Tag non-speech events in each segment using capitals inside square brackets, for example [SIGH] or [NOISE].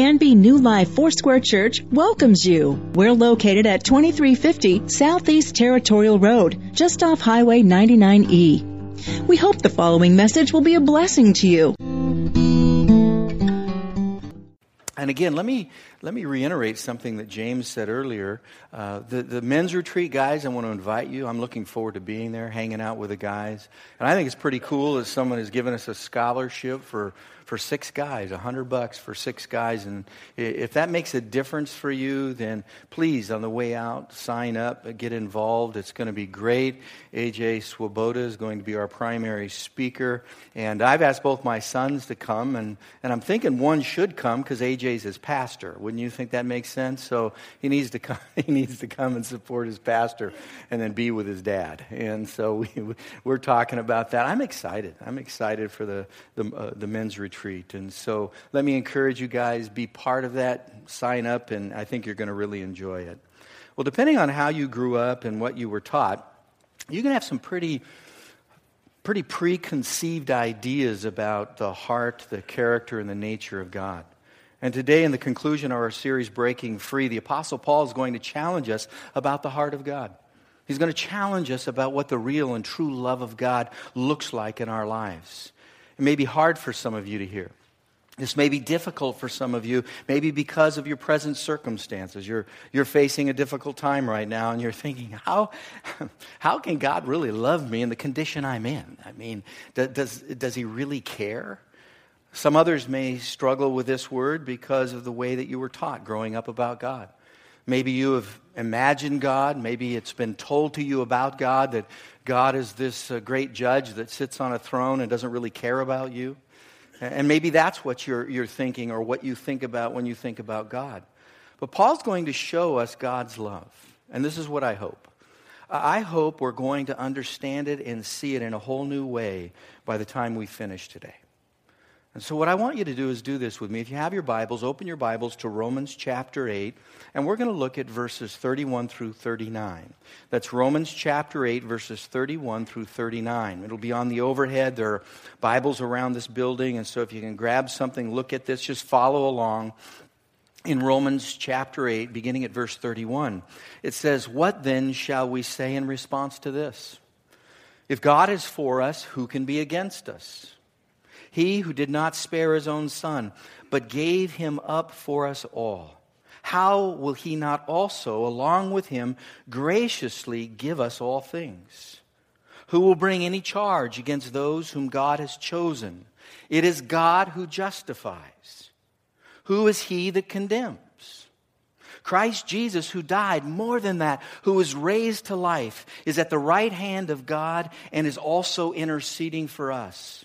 Canby New Life Foursquare Church welcomes you. We're located at 2350 Southeast Territorial Road, just off Highway 99E. We hope the following message will be a blessing to you. And again, let me let me reiterate something that James said earlier. Uh, the the men's retreat, guys. I want to invite you. I'm looking forward to being there, hanging out with the guys. And I think it's pretty cool that someone has given us a scholarship for for six guys, a hundred bucks for six guys. And if that makes a difference for you, then please, on the way out, sign up, get involved. It's going to be great. AJ Swoboda is going to be our primary speaker. And I've asked both my sons to come, and, and I'm thinking one should come because AJ's his pastor. Wouldn't you think that makes sense? So he needs to [LAUGHS] come, he needs to come and support his pastor and then be with his dad. And so we, we're talking about that. I'm excited. I'm excited for the, the, uh, the men's retreat retreat. And so let me encourage you guys, be part of that, sign up, and I think you're going to really enjoy it. Well, depending on how you grew up and what you were taught, you can have some pretty pretty preconceived ideas about the heart, the character, and the nature of God. And today, in the conclusion of our series, Breaking Free, the Apostle Paul is going to challenge us about the heart of God. He's going to challenge us about what the real and true love of God looks like in our lives. It may be hard for some of you to hear. This may be difficult for some of you, maybe because of your present circumstances. You're, you're facing a difficult time right now, and you're thinking, how, [LAUGHS] how can God really love me in the condition I'm in? I mean, does, does He really care? Some others may struggle with this word because of the way that you were taught growing up about God. Maybe you have imagined God. Maybe it's been told to you about God that God is this uh, great judge that sits on a throne and doesn't really care about you. And maybe that's what you're, you're thinking or what you think about when you think about God. But Paul's going to show us God's love. And this is what I hope. I hope we're going to understand it and see it in a whole new way by the time we finish today. And so, what I want you to do is do this with me. If you have your Bibles, open your Bibles to Romans chapter 8, and we're going to look at verses 31 through 39. That's Romans chapter 8, verses 31 through 39. It'll be on the overhead. There are Bibles around this building, and so if you can grab something, look at this, just follow along. In Romans chapter 8, beginning at verse 31, it says, What then shall we say in response to this? If God is for us, who can be against us? He who did not spare his own son, but gave him up for us all, how will he not also, along with him, graciously give us all things? Who will bring any charge against those whom God has chosen? It is God who justifies. Who is he that condemns? Christ Jesus, who died, more than that, who was raised to life, is at the right hand of God and is also interceding for us.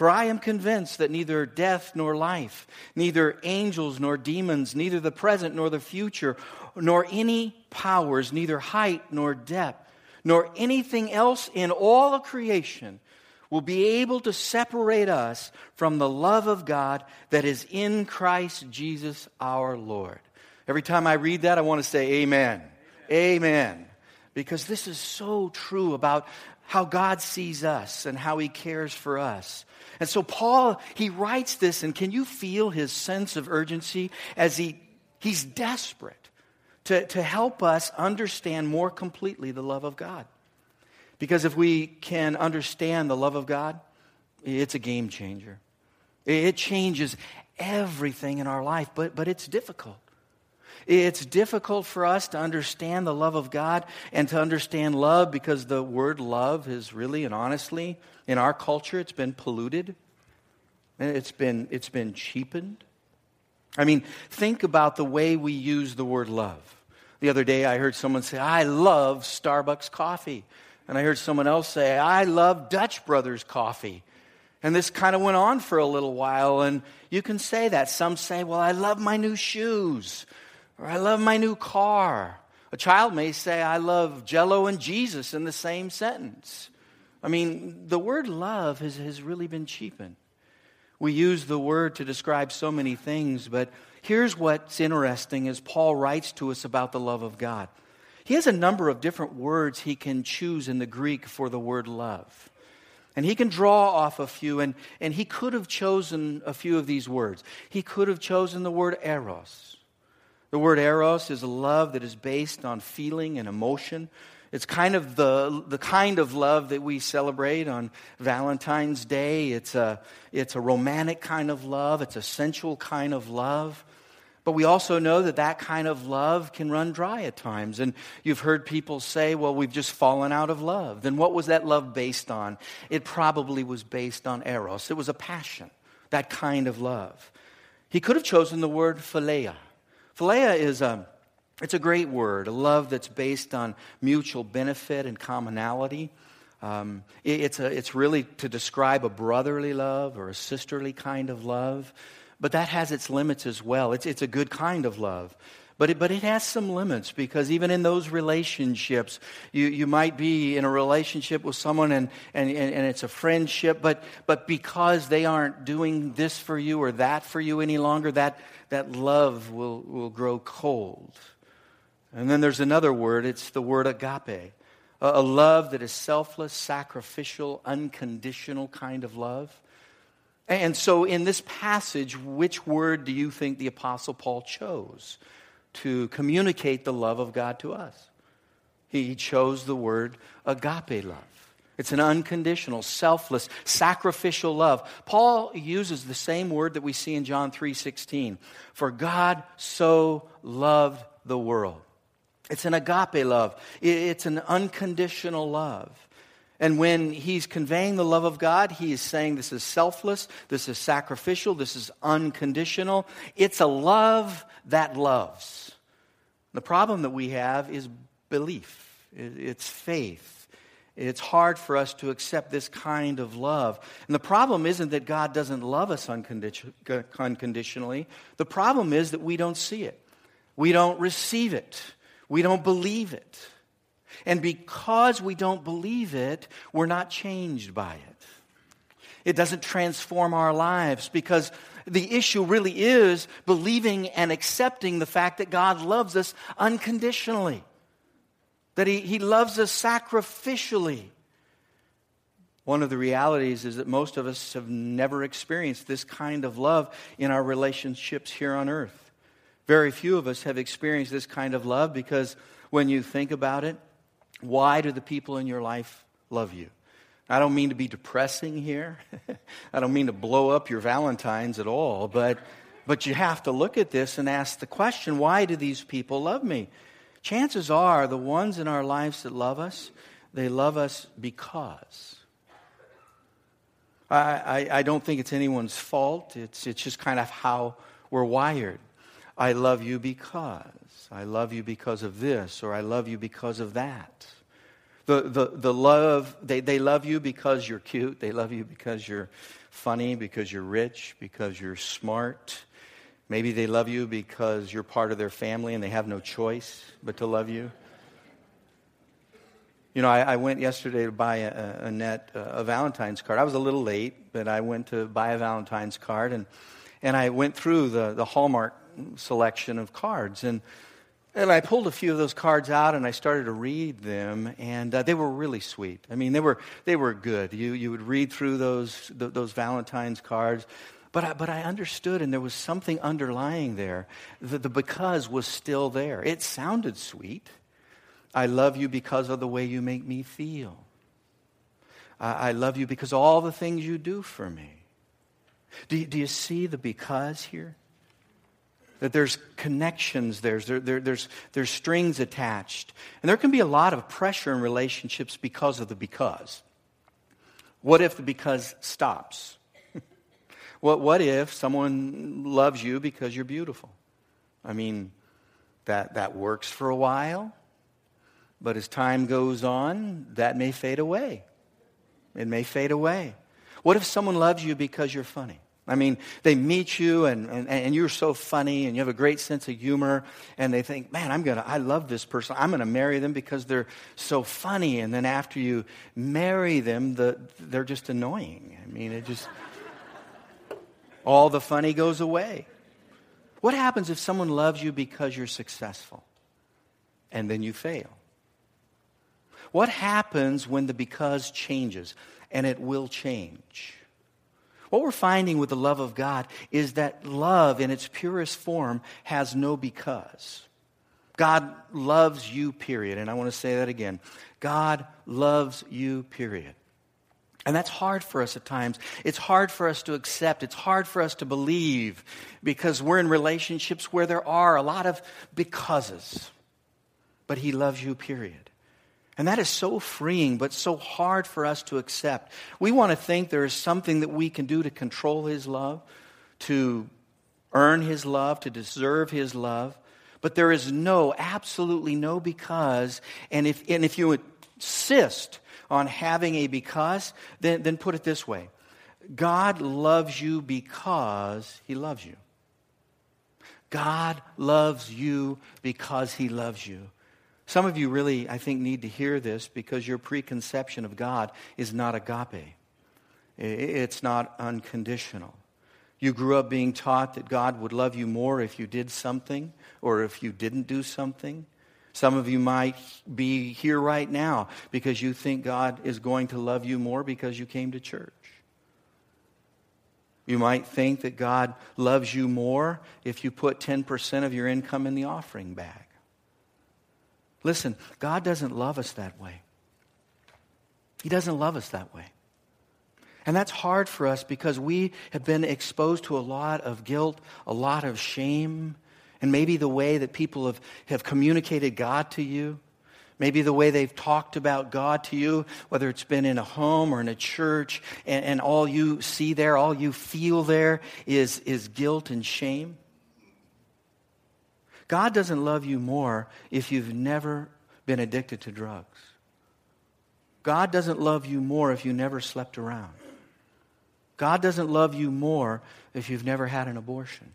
For I am convinced that neither death nor life, neither angels nor demons, neither the present nor the future, nor any powers, neither height nor depth, nor anything else in all of creation will be able to separate us from the love of God that is in Christ Jesus our Lord. Every time I read that, I want to say, Amen. Amen. amen. Because this is so true about how God sees us and how he cares for us. And so Paul, he writes this, and can you feel his sense of urgency as he, he's desperate to, to help us understand more completely the love of God? Because if we can understand the love of God, it's a game changer. It changes everything in our life, but, but it's difficult. It's difficult for us to understand the love of God and to understand love because the word love is really and honestly, in our culture, it's been polluted. It's been, it's been cheapened. I mean, think about the way we use the word love. The other day, I heard someone say, I love Starbucks coffee. And I heard someone else say, I love Dutch Brothers coffee. And this kind of went on for a little while. And you can say that. Some say, Well, I love my new shoes or I love my new car, A child may say, I love Jello and Jesus in the same sentence. I mean, the word love has, has really been cheapened. We use the word to describe so many things, but here's what's interesting as Paul writes to us about the love of God. He has a number of different words he can choose in the Greek for the word love. And he can draw off a few, and, and he could have chosen a few of these words. He could have chosen the word eros. The word eros is a love that is based on feeling and emotion. It's kind of the, the kind of love that we celebrate on Valentine's Day. It's a, it's a romantic kind of love, it's a sensual kind of love. But we also know that that kind of love can run dry at times. And you've heard people say, well, we've just fallen out of love. Then what was that love based on? It probably was based on eros. It was a passion, that kind of love. He could have chosen the word philia. Philia is a, it's a great word, a love that's based on mutual benefit and commonality. Um, it, it's, a, it's really to describe a brotherly love or a sisterly kind of love. But that has its limits as well. It's, it's a good kind of love. But it, but it has some limits because even in those relationships, you, you might be in a relationship with someone and, and, and it's a friendship, but, but because they aren't doing this for you or that for you any longer, that, that love will, will grow cold. And then there's another word, it's the word agape. A love that is selfless, sacrificial, unconditional kind of love. And so, in this passage, which word do you think the Apostle Paul chose to communicate the love of God to us? He chose the word agape love. It's an unconditional, selfless, sacrificial love. Paul uses the same word that we see in John 3:16. For God so loved the world. It's an agape love. It's an unconditional love. And when he's conveying the love of God, he is saying this is selfless, this is sacrificial, this is unconditional. It's a love that loves. The problem that we have is belief, it's faith. It's hard for us to accept this kind of love. And the problem isn't that God doesn't love us unconditionally. The problem is that we don't see it. We don't receive it. We don't believe it. And because we don't believe it, we're not changed by it. It doesn't transform our lives because the issue really is believing and accepting the fact that God loves us unconditionally, that He, he loves us sacrificially. One of the realities is that most of us have never experienced this kind of love in our relationships here on earth. Very few of us have experienced this kind of love because when you think about it, why do the people in your life love you? I don't mean to be depressing here. [LAUGHS] I don't mean to blow up your Valentines at all, but, but you have to look at this and ask the question why do these people love me? Chances are the ones in our lives that love us, they love us because. I, I, I don't think it's anyone's fault. It's, it's just kind of how we're wired. I love you because. I love you because of this, or I love you because of that. The, the, the love, they, they love you because you're cute. They love you because you're funny, because you're rich, because you're smart. Maybe they love you because you're part of their family and they have no choice but to love you. You know, I, I went yesterday to buy a, Annette uh, a Valentine's card. I was a little late, but I went to buy a Valentine's card and, and I went through the, the Hallmark selection of cards. And and I pulled a few of those cards out and I started to read them, and uh, they were really sweet. I mean, they were, they were good. You, you would read through those, th- those Valentine's cards, but I, but I understood, and there was something underlying there. The, the because was still there. It sounded sweet. I love you because of the way you make me feel. I, I love you because of all the things you do for me. Do, do you see the because here? That there's connections, there's, there, there, there's, there's strings attached. And there can be a lot of pressure in relationships because of the because. What if the because stops? [LAUGHS] what, what if someone loves you because you're beautiful? I mean, that, that works for a while, but as time goes on, that may fade away. It may fade away. What if someone loves you because you're funny? I mean, they meet you and, and, and you're so funny and you have a great sense of humor and they think, man, I'm gonna, I love this person. I'm gonna marry them because they're so funny. And then after you marry them, the, they're just annoying. I mean, it just, all the funny goes away. What happens if someone loves you because you're successful and then you fail? What happens when the because changes? And it will change. What we're finding with the love of God is that love in its purest form has no because. God loves you, period. And I want to say that again. God loves you, period. And that's hard for us at times. It's hard for us to accept. It's hard for us to believe because we're in relationships where there are a lot of becauses. But He loves you, period. And that is so freeing, but so hard for us to accept. We want to think there is something that we can do to control His love, to earn His love, to deserve His love. But there is no, absolutely no because. And if, and if you insist on having a because, then, then put it this way God loves you because He loves you. God loves you because He loves you. Some of you really, I think, need to hear this because your preconception of God is not agape. It's not unconditional. You grew up being taught that God would love you more if you did something or if you didn't do something. Some of you might be here right now because you think God is going to love you more because you came to church. You might think that God loves you more if you put 10% of your income in the offering bag. Listen, God doesn't love us that way. He doesn't love us that way. And that's hard for us because we have been exposed to a lot of guilt, a lot of shame, and maybe the way that people have, have communicated God to you, maybe the way they've talked about God to you, whether it's been in a home or in a church, and, and all you see there, all you feel there is, is guilt and shame. God doesn't love you more if you've never been addicted to drugs. God doesn't love you more if you never slept around. God doesn't love you more if you've never had an abortion.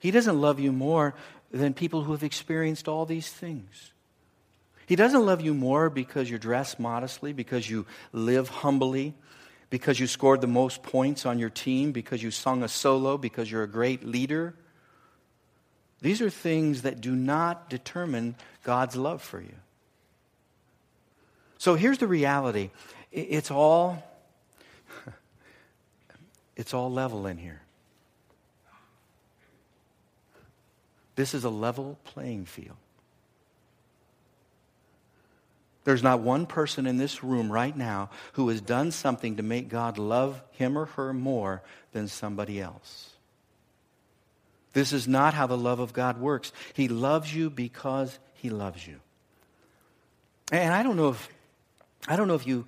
He doesn't love you more than people who have experienced all these things. He doesn't love you more because you dress modestly, because you live humbly, because you scored the most points on your team, because you sung a solo, because you're a great leader. These are things that do not determine God's love for you. So here's the reality it's all [LAUGHS] it's all level in here. This is a level playing field. There's not one person in this room right now who has done something to make God love him or her more than somebody else. This is not how the love of God works. He loves you because he loves you. And I don't know if I don't know if you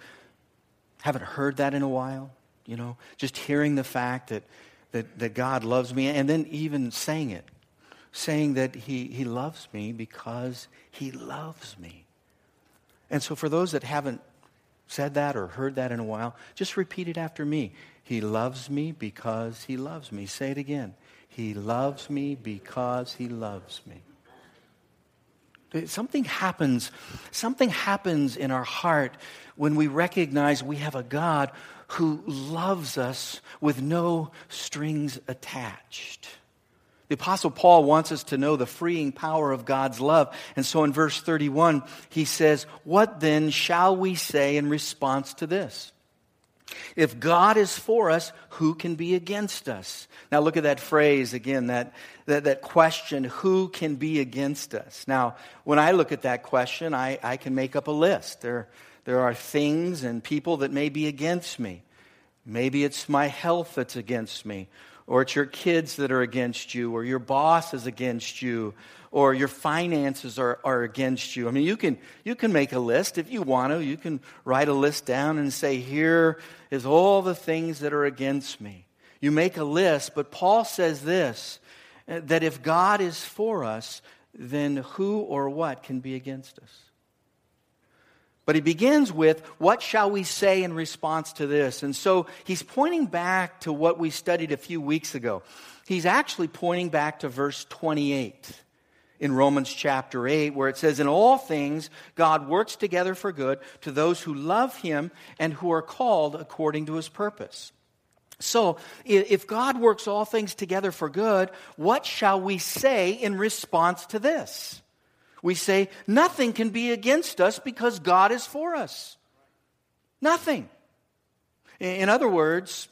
haven't heard that in a while, you know, just hearing the fact that that, that God loves me and then even saying it. Saying that he, he loves me because he loves me. And so for those that haven't said that or heard that in a while, just repeat it after me. He loves me because he loves me. Say it again. He loves me because he loves me. Something happens, something happens in our heart when we recognize we have a God who loves us with no strings attached. The Apostle Paul wants us to know the freeing power of God's love. And so in verse 31, he says, What then shall we say in response to this? If God is for us, who can be against us? Now look at that phrase again, that, that, that question, who can be against us? Now, when I look at that question, I, I can make up a list. There, there are things and people that may be against me. Maybe it's my health that's against me, or it's your kids that are against you, or your boss is against you, or your finances are, are against you. I mean, you can, you can make a list if you want to. You can write a list down and say, here is all the things that are against me. You make a list, but Paul says this that if God is for us, then who or what can be against us? But he begins with, What shall we say in response to this? And so he's pointing back to what we studied a few weeks ago. He's actually pointing back to verse 28 in Romans chapter 8, where it says, In all things, God works together for good to those who love him and who are called according to his purpose. So, if God works all things together for good, what shall we say in response to this? We say, nothing can be against us because God is for us. Nothing. In other words,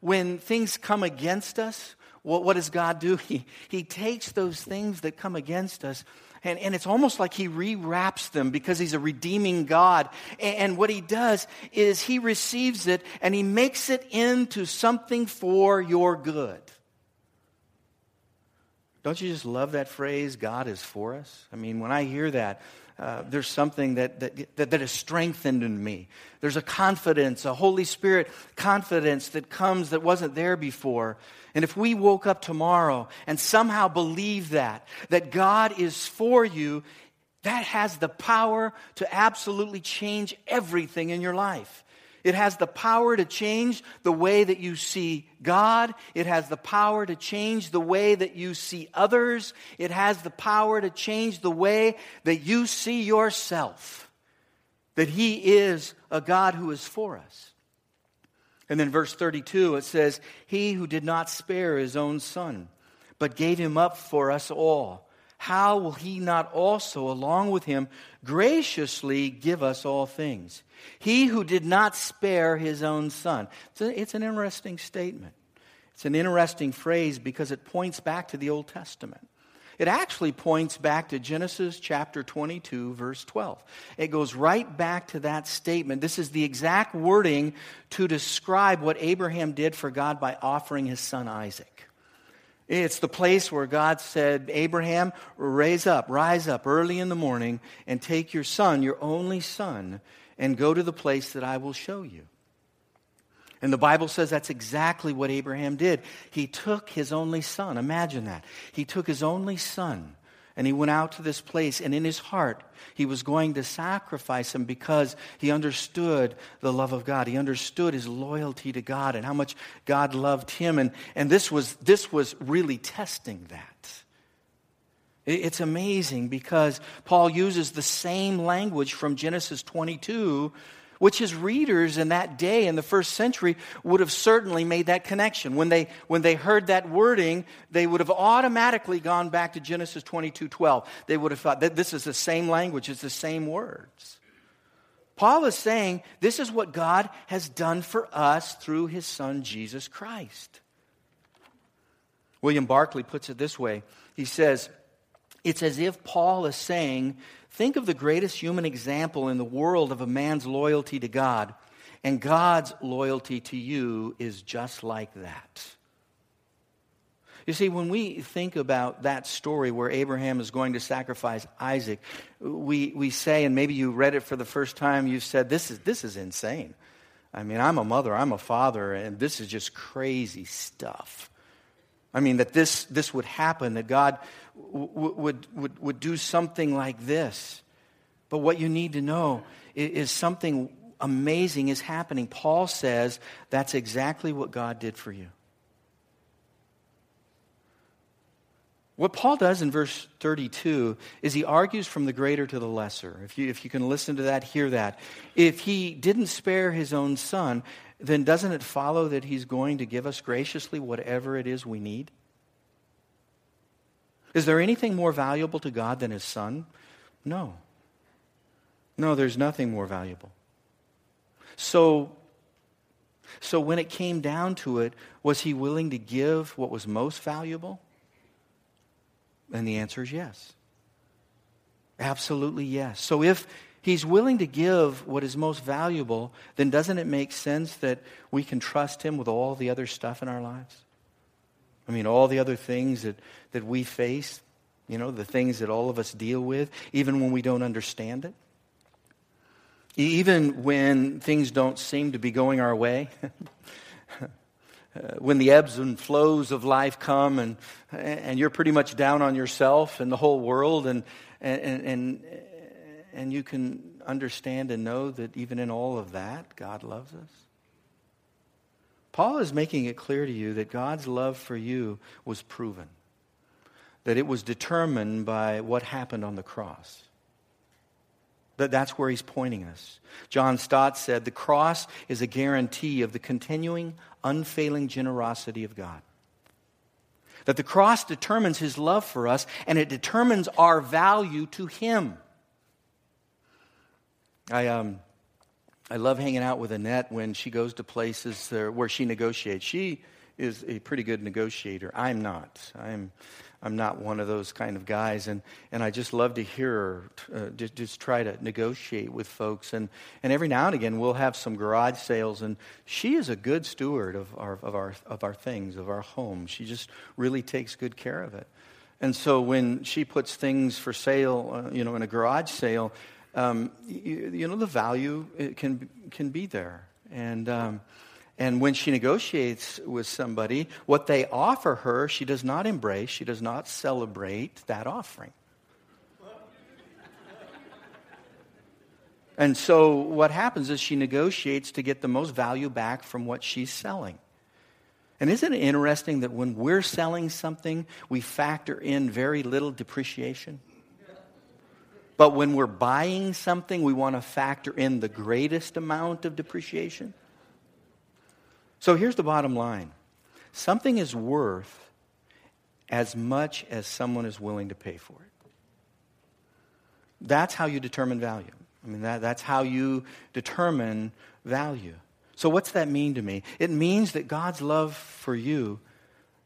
when things come against us, what, what does God do? [LAUGHS] He, he takes those things that come against us and, and it's almost like he rewraps them because he's a redeeming God. And, and what he does is he receives it and he makes it into something for your good. Don't you just love that phrase, God is for us? I mean, when I hear that, uh, there's something that, that, that, that is strengthened in me. There's a confidence, a Holy Spirit confidence that comes that wasn't there before. And if we woke up tomorrow and somehow believe that, that God is for you, that has the power to absolutely change everything in your life. It has the power to change the way that you see God. It has the power to change the way that you see others. It has the power to change the way that you see yourself. That He is a God who is for us. And then verse 32, it says, He who did not spare His own Son, but gave Him up for us all how will he not also, along with him, graciously give us all things? He who did not spare his own son. It's, a, it's, an interesting statement. It's an interesting phrase because it points back to the Old Testament. It actually points back to Genesis chapter 22, verse 12. It goes right back to that statement. This is the exact wording to describe what Abraham did for God by offering his son Isaac. It's the place where God said, Abraham, raise up, rise up early in the morning and take your son, your only son, and go to the place that I will show you. And the Bible says that's exactly what Abraham did. He took his only son. Imagine that. He took his only son and he went out to this place, and in his heart, he was going to sacrifice him because he understood the love of God. He understood his loyalty to God and how much God loved him. And, and this, was, this was really testing that. It's amazing because Paul uses the same language from Genesis 22 which his readers in that day, in the first century, would have certainly made that connection. When they, when they heard that wording, they would have automatically gone back to Genesis 22 12. They would have thought that this is the same language, it's the same words. Paul is saying this is what God has done for us through his son, Jesus Christ. William Barclay puts it this way he says, It's as if Paul is saying Think of the greatest human example in the world of a man's loyalty to God, and God's loyalty to you is just like that. You see, when we think about that story where Abraham is going to sacrifice Isaac, we, we say, and maybe you read it for the first time, you said, this is, this is insane. I mean, I'm a mother, I'm a father, and this is just crazy stuff. I mean, that this, this would happen, that God w- would, would, would do something like this. But what you need to know is, is something amazing is happening. Paul says that's exactly what God did for you. What Paul does in verse 32 is he argues from the greater to the lesser. If you, if you can listen to that, hear that. If he didn't spare his own son, then doesn't it follow that he's going to give us graciously whatever it is we need? Is there anything more valuable to God than his son? No. No, there's nothing more valuable. So, so when it came down to it, was he willing to give what was most valuable? And the answer is yes. Absolutely yes. So if he's willing to give what is most valuable, then doesn't it make sense that we can trust him with all the other stuff in our lives? I mean, all the other things that, that we face, you know, the things that all of us deal with, even when we don't understand it. Even when things don't seem to be going our way. [LAUGHS] Uh, when the ebbs and flows of life come and, and you're pretty much down on yourself and the whole world and, and, and, and you can understand and know that even in all of that, God loves us? Paul is making it clear to you that God's love for you was proven, that it was determined by what happened on the cross. That that's where he's pointing us. John Stott said, The cross is a guarantee of the continuing, unfailing generosity of God. That the cross determines his love for us and it determines our value to him. I, um, I love hanging out with Annette when she goes to places where she negotiates. She is a pretty good negotiator. I'm not. I'm, I'm not one of those kind of guys. And, and I just love to hear her uh, just, just try to negotiate with folks. And, and every now and again, we'll have some garage sales. And she is a good steward of our, of, our, of our things, of our home. She just really takes good care of it. And so when she puts things for sale, uh, you know, in a garage sale, um, you, you, know, the value can, can be there. And, um, and when she negotiates with somebody, what they offer her, she does not embrace, she does not celebrate that offering. And so what happens is she negotiates to get the most value back from what she's selling. And isn't it interesting that when we're selling something, we factor in very little depreciation? But when we're buying something, we want to factor in the greatest amount of depreciation. So here's the bottom line something is worth as much as someone is willing to pay for it. That's how you determine value. I mean, that, that's how you determine value. So, what's that mean to me? It means that God's love for you,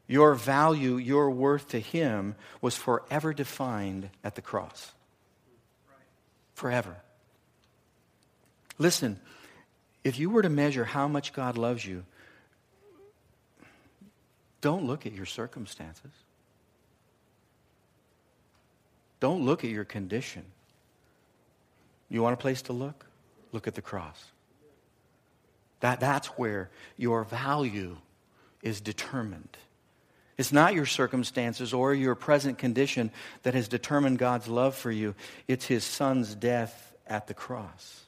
your value, your worth to Him, was forever defined at the cross forever. Listen, if you were to measure how much God loves you, don't look at your circumstances. Don't look at your condition. You want a place to look? Look at the cross. That, that's where your value is determined. It's not your circumstances or your present condition that has determined God's love for you. It's his son's death at the cross.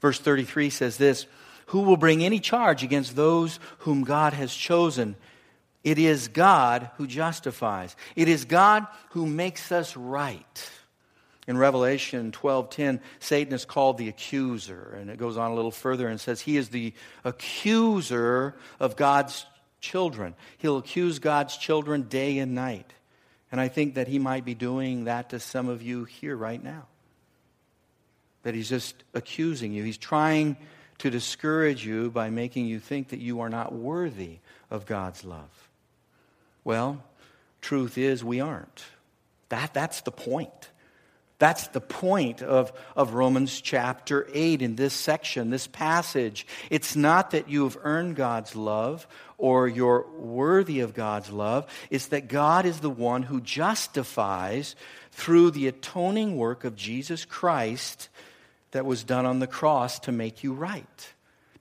Verse 33 says this Who will bring any charge against those whom God has chosen? It is God who justifies. It is God who makes us right. In Revelation 12:10, Satan is called the accuser, and it goes on a little further and says he is the accuser of God's children. He'll accuse God's children day and night. And I think that he might be doing that to some of you here right now. That he's just accusing you. He's trying to discourage you by making you think that you are not worthy of God's love. Well, truth is, we aren't. That, that's the point. That's the point of, of Romans chapter 8 in this section, this passage. It's not that you have earned God's love or you're worthy of God's love. It's that God is the one who justifies through the atoning work of Jesus Christ that was done on the cross to make you right,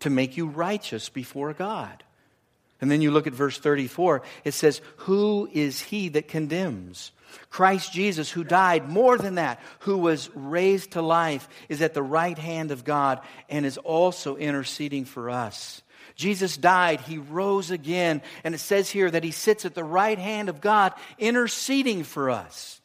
to make you righteous before God. And then you look at verse 34, it says, Who is he that condemns? Christ Jesus, who died more than that, who was raised to life, is at the right hand of God and is also interceding for us. Jesus died, he rose again, and it says here that he sits at the right hand of God interceding for us.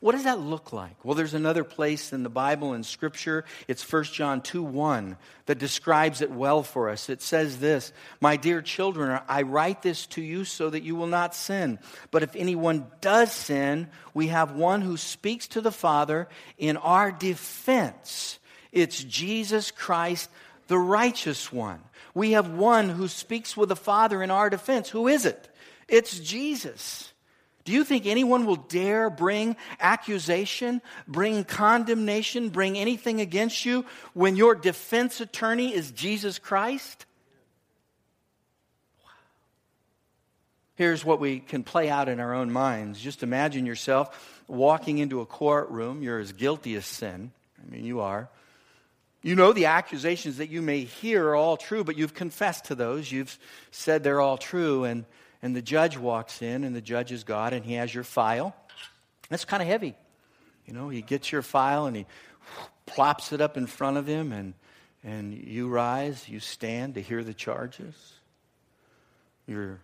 What does that look like? Well, there's another place in the Bible in Scripture. It's 1 John 2 1 that describes it well for us. It says this My dear children, I write this to you so that you will not sin. But if anyone does sin, we have one who speaks to the Father in our defense. It's Jesus Christ, the righteous one. We have one who speaks with the Father in our defense. Who is it? It's Jesus. Do you think anyone will dare bring accusation, bring condemnation, bring anything against you when your defense attorney is Jesus Christ? Here's what we can play out in our own minds. Just imagine yourself walking into a courtroom. You're as guilty as sin. I mean, you are. You know the accusations that you may hear are all true, but you've confessed to those. You've said they're all true, and and the judge walks in, and the judge is God, and he has your file. That's kind of heavy. You know, he gets your file and he plops it up in front of him, and, and you rise, you stand to hear the charges. Your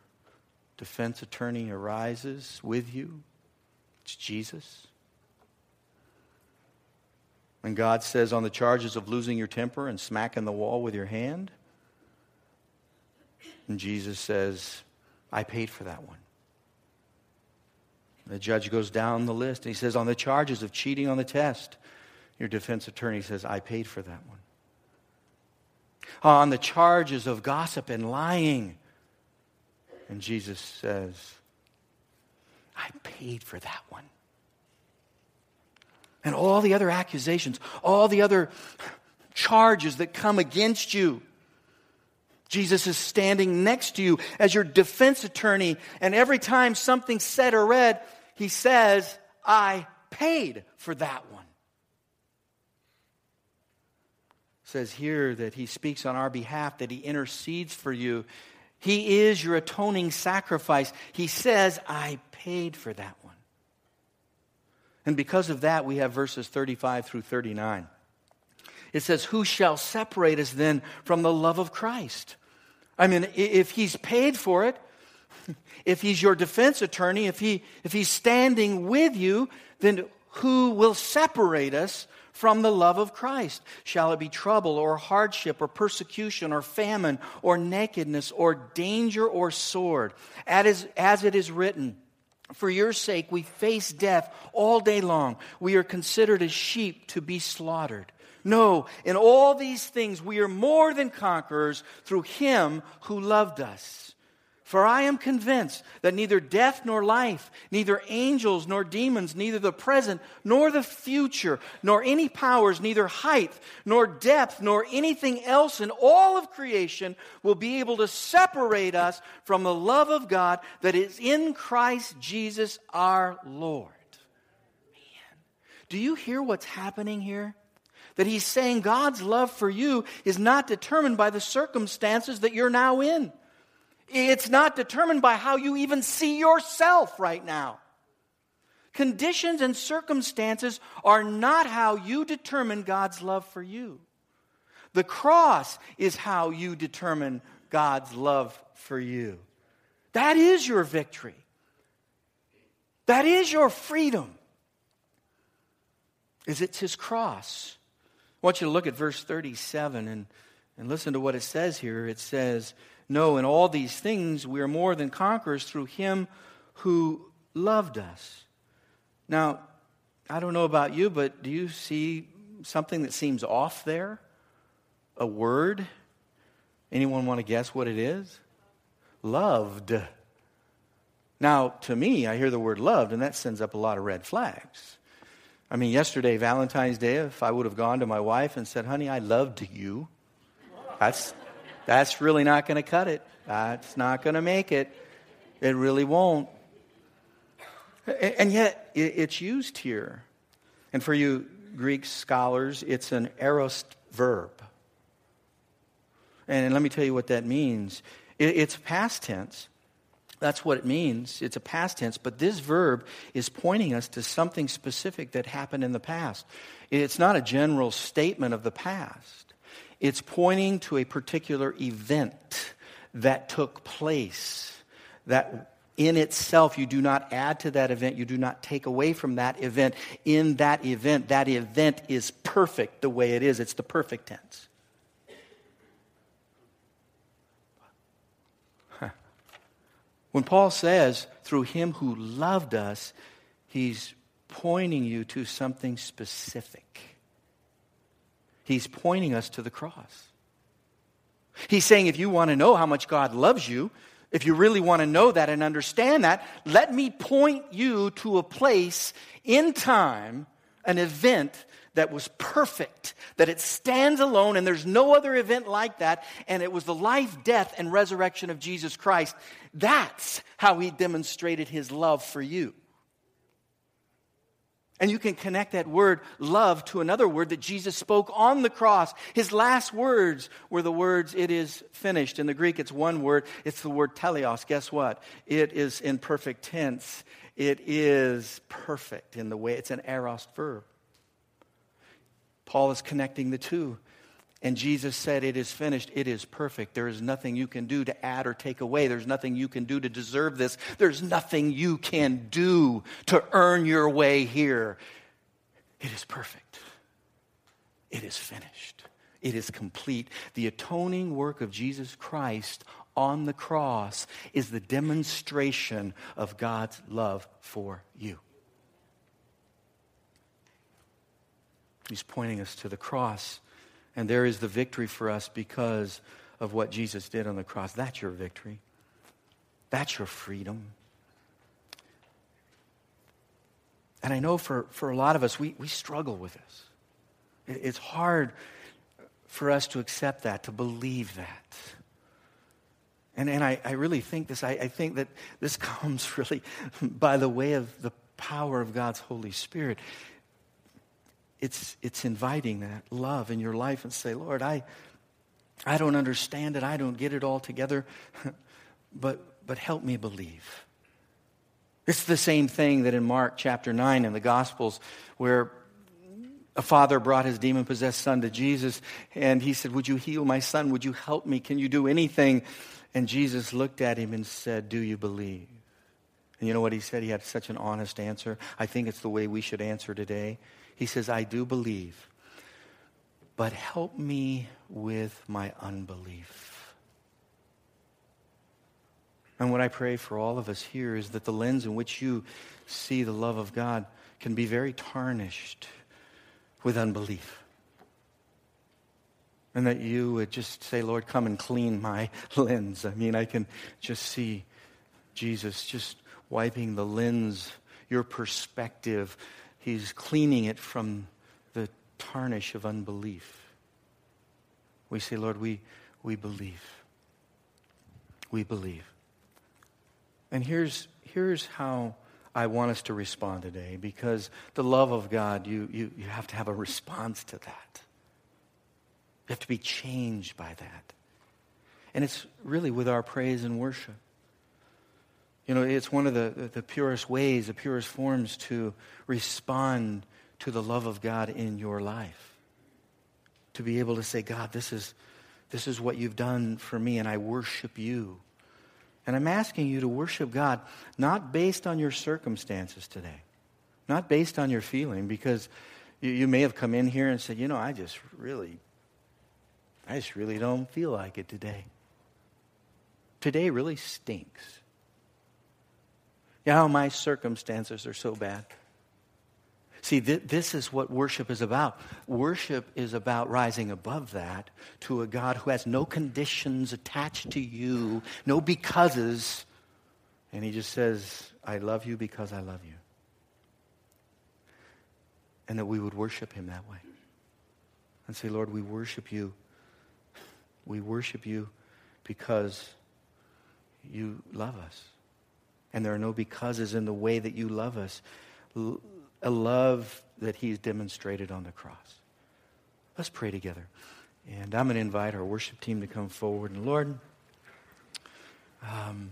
defense attorney arises with you. It's Jesus. And God says, on the charges of losing your temper and smacking the wall with your hand, and Jesus says, I paid for that one. The judge goes down the list and he says, On the charges of cheating on the test, your defense attorney says, I paid for that one. On the charges of gossip and lying, and Jesus says, I paid for that one. And all the other accusations, all the other charges that come against you. Jesus is standing next to you as your defense attorney, and every time something's said or read, he says, I paid for that one. It says here that he speaks on our behalf, that he intercedes for you. He is your atoning sacrifice. He says, I paid for that one. And because of that, we have verses 35 through 39. It says, Who shall separate us then from the love of Christ? I mean, if he's paid for it, [LAUGHS] if he's your defense attorney, if, he, if he's standing with you, then who will separate us from the love of Christ? Shall it be trouble or hardship or persecution or famine or nakedness or danger or sword? As, as it is written, for your sake we face death all day long. We are considered as sheep to be slaughtered. No, in all these things we are more than conquerors through him who loved us. For I am convinced that neither death nor life, neither angels nor demons, neither the present nor the future, nor any powers, neither height nor depth, nor anything else in all of creation will be able to separate us from the love of God that is in Christ Jesus our Lord. Man, do you hear what's happening here? That he's saying God's love for you is not determined by the circumstances that you're now in. It's not determined by how you even see yourself right now. Conditions and circumstances are not how you determine God's love for you. The cross is how you determine God's love for you. That is your victory. That is your freedom. Is it's his cross. I want you to look at verse 37 and, and listen to what it says here. It says, no, in all these things we are more than conquerors through him who loved us. Now, I don't know about you, but do you see something that seems off there? A word? Anyone want to guess what it is? Loved. Now, to me, I hear the word loved, and that sends up a lot of red flags. I mean, yesterday, Valentine's Day, if I would have gone to my wife and said, honey, I loved you, that's, that's really not going to cut it. That's not going to make it. It really won't. And yet, it's used here. And for you Greek scholars, it's an aorist verb. And let me tell you what that means. It's past tense. That's what it means. It's a past tense, but this verb is pointing us to something specific that happened in the past. It's not a general statement of the past. It's pointing to a particular event that took place that in itself you do not add to that event you do not take away from that event. In that event that event is perfect the way it is. It's the perfect tense. When paul says through him who loved us he's pointing you to something specific He's pointing us to the cross. He's saying, if you want to know how much God loves you, if you really want to know that and understand that, let me point you to a place in time, an event that was perfect, that it stands alone, and there's no other event like that, and it was the life, death, and resurrection of Jesus Christ. That's how he demonstrated his love for you. And you can connect that word love to another word that Jesus spoke on the cross. His last words were the words, it is finished. In the Greek, it's one word. It's the word teleos. Guess what? It is in perfect tense. It is perfect in the way it's an aorist verb. Paul is connecting the two. And Jesus said, It is finished. It is perfect. There is nothing you can do to add or take away. There's nothing you can do to deserve this. There's nothing you can do to earn your way here. It is perfect. It is finished. It is complete. The atoning work of Jesus Christ on the cross is the demonstration of God's love for you. He's pointing us to the cross, and there is the victory for us because of what Jesus did on the cross. That's your victory. That's your freedom. And I know for, for a lot of us, we, we struggle with this. It, it's hard for us to accept that, to believe that. And, and I, I really think this, I, I think that this [LAUGHS] comes really by the way of the power of God's Holy Spirit. It's, it's inviting that love in your life and say, Lord, I, I don't understand it. I don't get it all together, [LAUGHS] but, but help me believe. It's the same thing that in Mark chapter 9 in the Gospels, where a father brought his demon possessed son to Jesus and he said, Would you heal my son? Would you help me? Can you do anything? And Jesus looked at him and said, Do you believe? And you know what he said? He had such an honest answer. I think it's the way we should answer today. He says, I do believe, but help me with my unbelief. And what I pray for all of us here is that the lens in which you see the love of God can be very tarnished with unbelief. And that you would just say, Lord, come and clean my [LAUGHS] lens. I mean, I can just see Jesus just wiping the lens, your perspective. He's cleaning it from the tarnish of unbelief. We say, Lord, we, we believe. We believe. And here's, here's how I want us to respond today because the love of God, you, you, you have to have a response to that. You have to be changed by that. And it's really with our praise and worship. You know, it's one of the, the purest ways, the purest forms to respond to the love of God in your life. To be able to say, God, this is, this is what you've done for me, and I worship you. And I'm asking you to worship God not based on your circumstances today, not based on your feeling, because you, you may have come in here and said, you know, I just really, I just really don't feel like it today. Today really stinks. Know, my circumstances are so bad. See, th- this is what worship is about. Worship is about rising above that to a God who has no conditions attached to you, no becauses. And he just says, I love you because I love you. And that we would worship him that way. And say, Lord, we worship you. We worship you because you love us. And there are no becauses in the way that you love us a love that he's demonstrated on the cross. Let's pray together. And I'm going to invite our worship team to come forward. And Lord, um,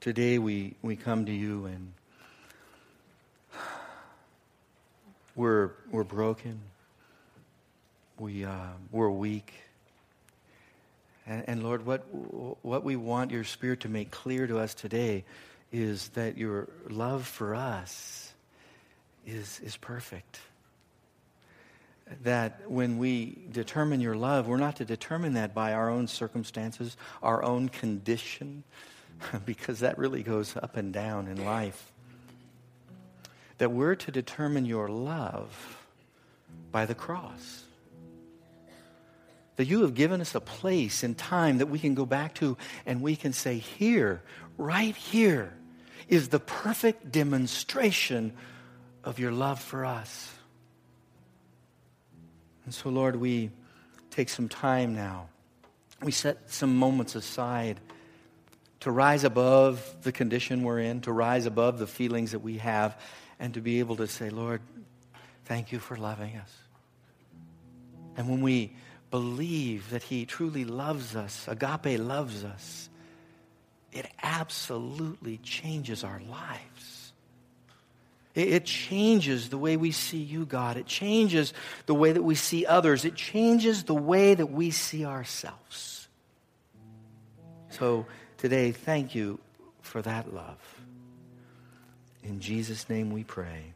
today we, we come to you and we're, we're broken. We, uh, we're weak. And, and Lord, what, what we want your Spirit to make clear to us today is that your love for us is, is perfect. That when we determine your love, we're not to determine that by our own circumstances, our own condition, [LAUGHS] because that really goes up and down in life. That we're to determine your love by the cross. That you have given us a place in time that we can go back to and we can say, here, right here, is the perfect demonstration of your love for us. And so, Lord, we take some time now. We set some moments aside to rise above the condition we're in, to rise above the feelings that we have, and to be able to say, Lord, thank you for loving us. And when we believe that He truly loves us, agape loves us, it absolutely changes our lives. It, changes the way we see you, God. It changes the way that we see others. It changes the way that we see ourselves. So today, thank you for that love. In Jesus' name we pray.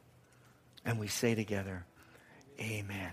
And we say together, Amen.